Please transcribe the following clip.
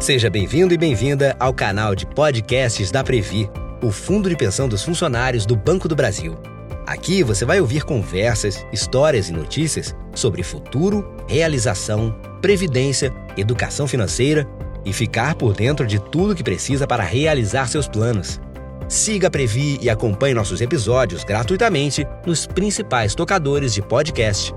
Seja bem-vindo e bem-vinda ao canal de podcasts da Previ, o fundo de pensão dos funcionários do Banco do Brasil. Aqui você vai ouvir conversas, histórias e notícias sobre futuro, realização, previdência, educação financeira e ficar por dentro de tudo que precisa para realizar seus planos. Siga a Previ e acompanhe nossos episódios gratuitamente nos principais tocadores de podcast.